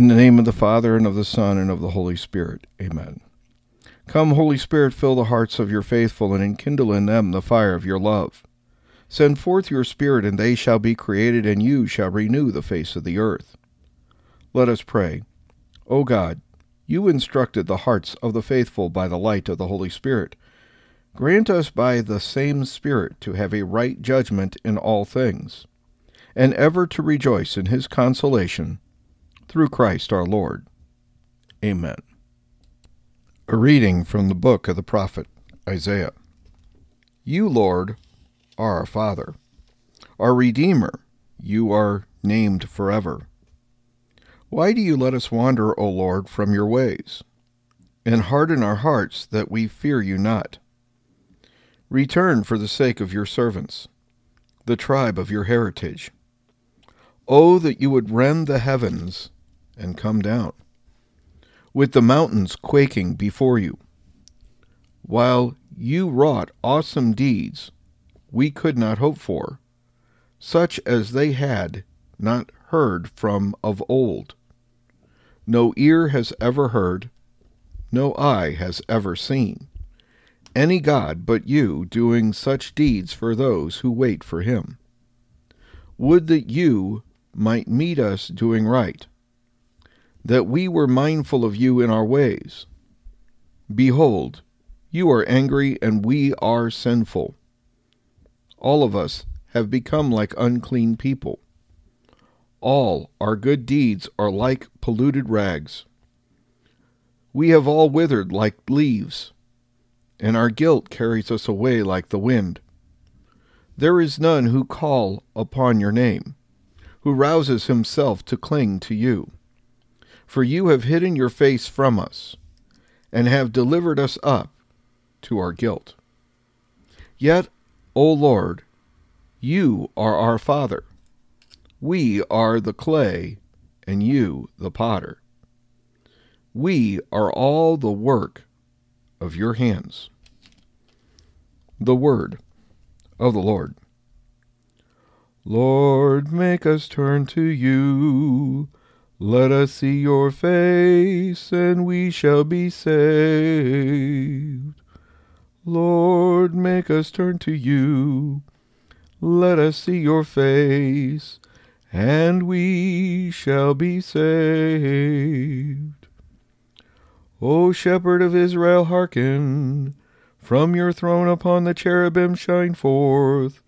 In the name of the Father, and of the Son, and of the Holy Spirit. Amen. Come, Holy Spirit, fill the hearts of your faithful, and enkindle in them the fire of your love. Send forth your Spirit, and they shall be created, and you shall renew the face of the earth. Let us pray. O God, you instructed the hearts of the faithful by the light of the Holy Spirit. Grant us by the same Spirit to have a right judgment in all things and ever to rejoice in his consolation through Christ our Lord. Amen. A reading from the book of the prophet Isaiah. You, Lord, are our Father, our Redeemer. You are named forever. Why do you let us wander, O Lord, from your ways, and harden our hearts that we fear you not? Return for the sake of your servants, the tribe of your heritage Oh, that you would rend the heavens and come down, with the mountains quaking before you. While you wrought awesome deeds we could not hope for, such as they had not heard from of old. No ear has ever heard, no eye has ever seen any God but you doing such deeds for those who wait for him. Would that you might meet us doing right, that we were mindful of you in our ways. Behold, you are angry and we are sinful. All of us have become like unclean people. All our good deeds are like polluted rags. We have all withered like leaves, and our guilt carries us away like the wind. There is none who call upon your name who rouses himself to cling to you. For you have hidden your face from us, and have delivered us up to our guilt. Yet, O Lord, you are our Father. We are the clay, and you the potter. We are all the work of your hands. The Word of the Lord. Lord, make us turn to you. Let us see your face, and we shall be saved. Lord, make us turn to you. Let us see your face, and we shall be saved. O Shepherd of Israel, hearken. From your throne upon the cherubim shine forth.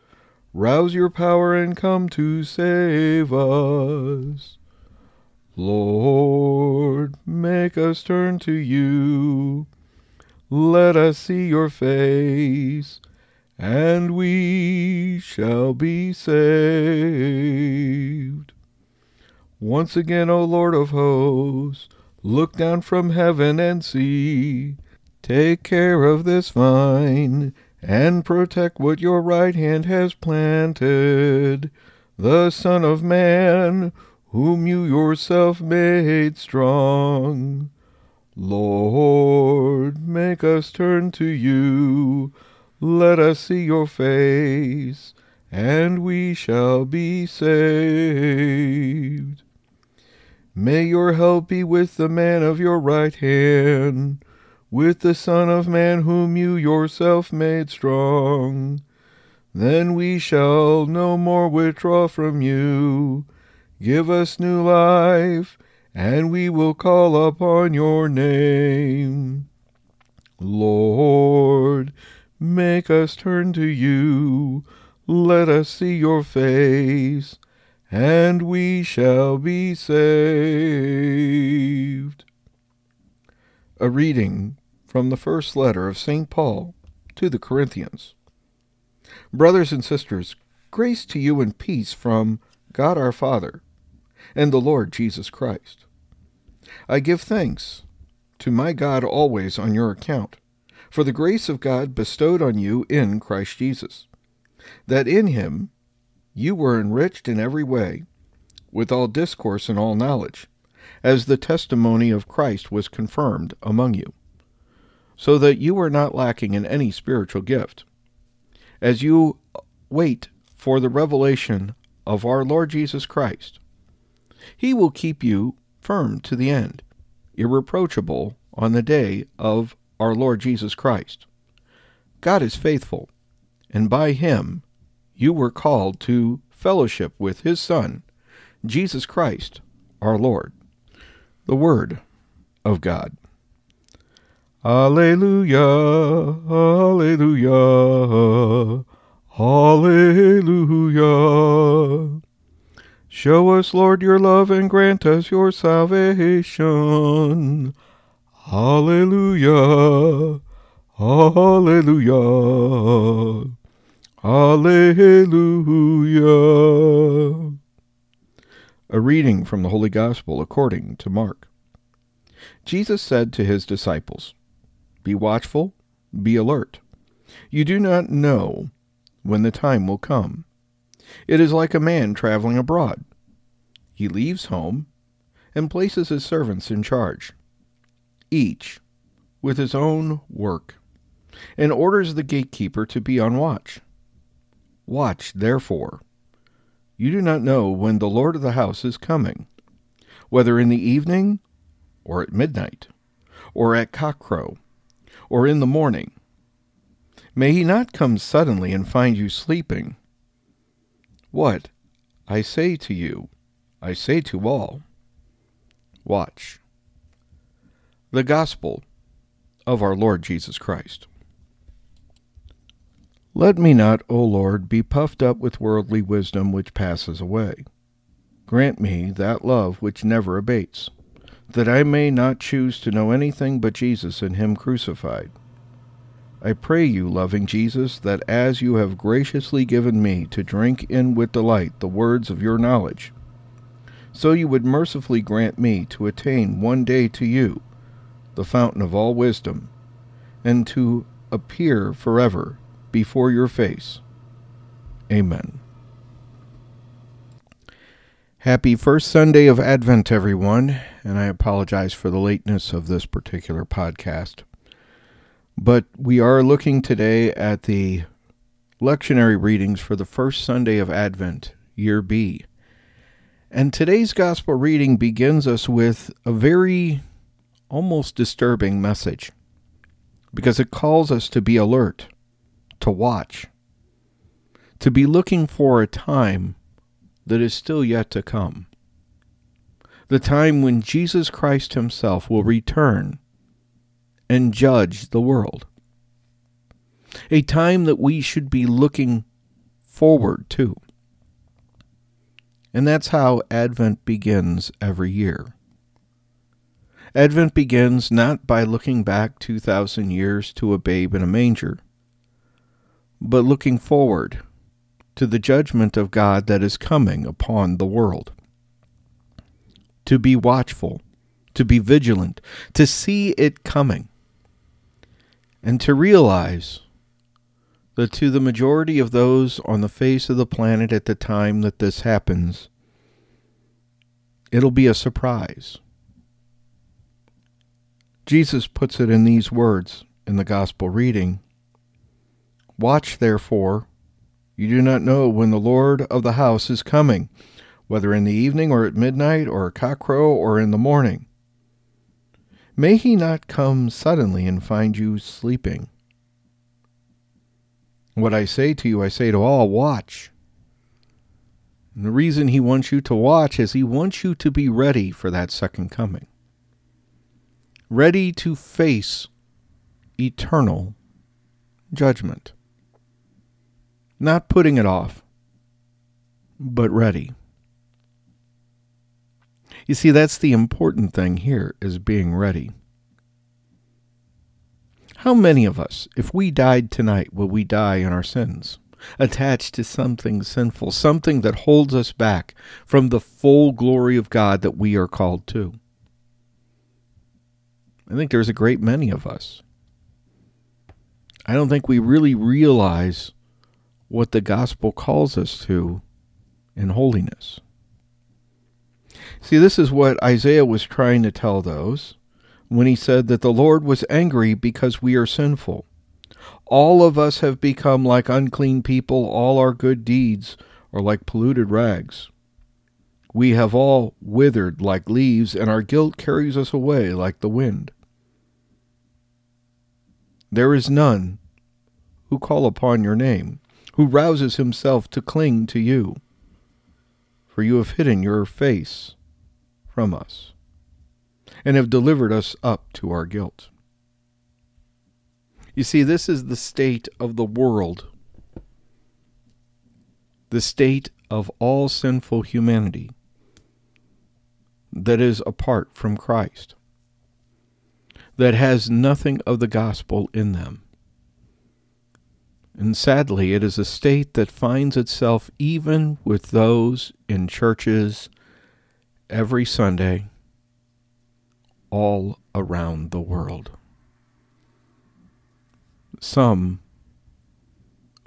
Rouse your power and come to save us. Lord, make us turn to you. Let us see your face, and we shall be saved. Once again, O Lord of hosts, look down from heaven and see. Take care of this vine and protect what your right hand has planted, the Son of Man, whom you yourself made strong. Lord, make us turn to you. Let us see your face, and we shall be saved. May your help be with the man of your right hand with the Son of Man whom you yourself made strong. Then we shall no more withdraw from you. Give us new life, and we will call upon your name. Lord, make us turn to you. Let us see your face, and we shall be saved. A reading from the first letter of St. Paul to the Corinthians. Brothers and sisters, grace to you and peace from God our Father and the Lord Jesus Christ. I give thanks to my God always on your account, for the grace of God bestowed on you in Christ Jesus, that in him you were enriched in every way, with all discourse and all knowledge, as the testimony of Christ was confirmed among you so that you are not lacking in any spiritual gift. As you wait for the revelation of our Lord Jesus Christ, He will keep you firm to the end, irreproachable on the day of our Lord Jesus Christ. God is faithful, and by him you were called to fellowship with his Son, Jesus Christ, our Lord. The Word of God. Alleluia, Alleluia, Alleluia. Show us, Lord, your love and grant us your salvation. Alleluia, Alleluia, Alleluia. A reading from the Holy Gospel according to Mark. Jesus said to his disciples, Be watchful, be alert. You do not know when the time will come. It is like a man traveling abroad. He leaves home and places his servants in charge, each with his own work, and orders the gatekeeper to be on watch. Watch, therefore. You do not know when the Lord of the house is coming, whether in the evening or at midnight, or at cockcrow, or in the morning. May he not come suddenly and find you sleeping. What I say to you, I say to all watch. The Gospel of our Lord Jesus Christ. Let me not, O Lord, be puffed up with worldly wisdom which passes away. Grant me that love which never abates, that I may not choose to know anything but Jesus and Him crucified. I pray you, loving Jesus, that as you have graciously given me to drink in with delight the words of your knowledge, so you would mercifully grant me to attain one day to you, the fountain of all wisdom, and to appear forever before your face. Amen. Happy first Sunday of Advent, everyone, and I apologize for the lateness of this particular podcast. But we are looking today at the lectionary readings for the first Sunday of Advent, Year B. And today's gospel reading begins us with a very almost disturbing message because it calls us to be alert, to watch, to be looking for a time that is still yet to come. The time when Jesus Christ Himself will return and judge the world. A time that we should be looking forward to. And that's how Advent begins every year. Advent begins not by looking back 2,000 years to a babe in a manger, but looking forward to the judgment of God that is coming upon the world. To be watchful, to be vigilant, to see it coming, and to realize that to the majority of those on the face of the planet at the time that this happens, it'll be a surprise. Jesus puts it in these words in the Gospel reading Watch, therefore, you do not know when the Lord of the house is coming, whether in the evening or at midnight or cockcrow or in the morning. May he not come suddenly and find you sleeping. What I say to you, I say to all watch. And the reason he wants you to watch is he wants you to be ready for that second coming, ready to face eternal judgment not putting it off, but ready. You see, that's the important thing here is being ready. How many of us, if we died tonight, will we die in our sins, attached to something sinful, something that holds us back from the full glory of God that we are called to? I think there's a great many of us. I don't think we really realize what the gospel calls us to in holiness. See, this is what Isaiah was trying to tell those when he said that the Lord was angry because we are sinful. All of us have become like unclean people, all our good deeds are like polluted rags. We have all withered like leaves, and our guilt carries us away like the wind. There is none who call upon your name, who rouses himself to cling to you, for you have hidden your face from us, and have delivered us up to our guilt. You see, this is the state of the world, the state of all sinful humanity that is apart from Christ, that has nothing of the gospel in them. And sadly, it is a state that finds itself even with those in churches every Sunday all around the world. Some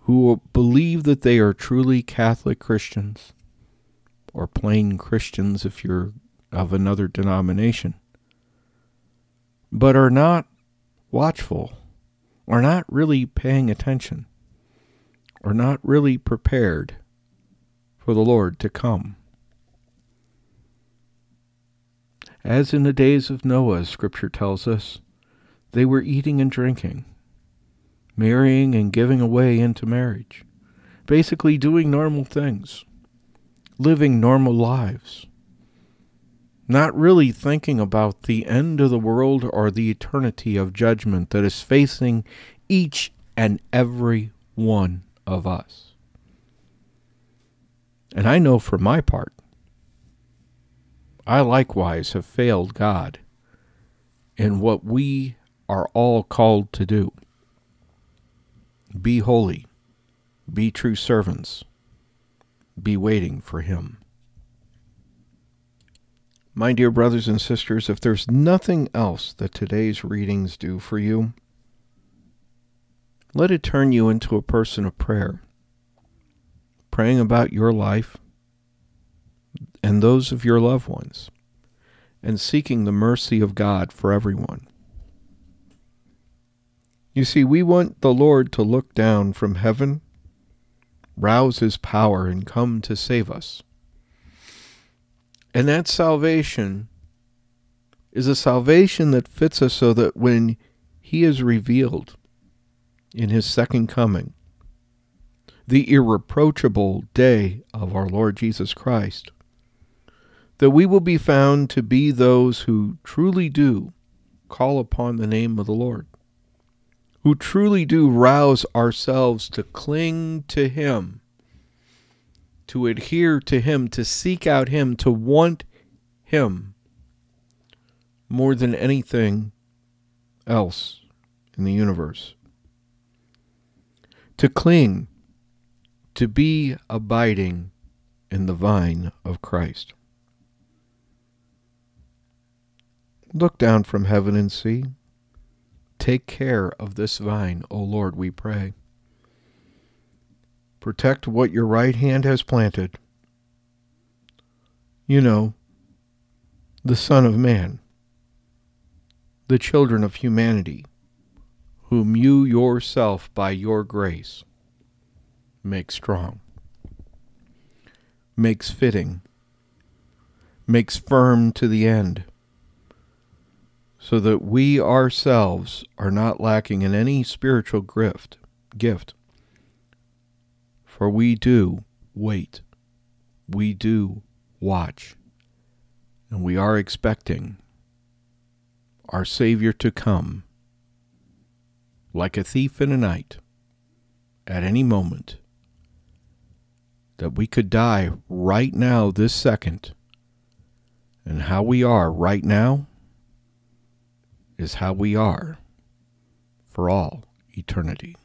who believe that they are truly Catholic Christians, or plain Christians if you're of another denomination, but are not watchful, are not really paying attention, are not really prepared for the Lord to come. As in the days of Noah, Scripture tells us, they were eating and drinking, marrying and giving away into marriage, basically doing normal things, living normal lives not really thinking about the end of the world or the eternity of judgment that is facing each and every one of us. And I know for my part, I likewise have failed God in what we are all called to do. Be holy, be true servants, be waiting for Him. My dear brothers and sisters, if there's nothing else that today's readings do for you, let it turn you into a person of prayer, praying about your life and those of your loved ones, and seeking the mercy of God for everyone. You see, we want the Lord to look down from heaven, rouse his power, and come to save us. And that salvation is a salvation that fits us so that when he is revealed in his second coming, the irreproachable day of our Lord Jesus Christ, that we will be found to be those who truly do call upon the name of the Lord, who truly do rouse ourselves to cling to him to adhere to Him, to seek out Him, to want Him more than anything else in the universe. To cling, to be abiding in the vine of Christ. Look down from heaven and see. Take care of this vine, O Lord, we pray. Protect what your right hand has planted. You know, the Son of Man, the children of humanity, whom you yourself by your grace make strong, makes fitting, makes firm to the end, so that we ourselves are not lacking in any spiritual gift, gift. For we do wait, we do watch, and we are expecting our Savior to come like a thief in the night at any moment, that we could die right now, this second. And how we are right now is how we are for all eternity.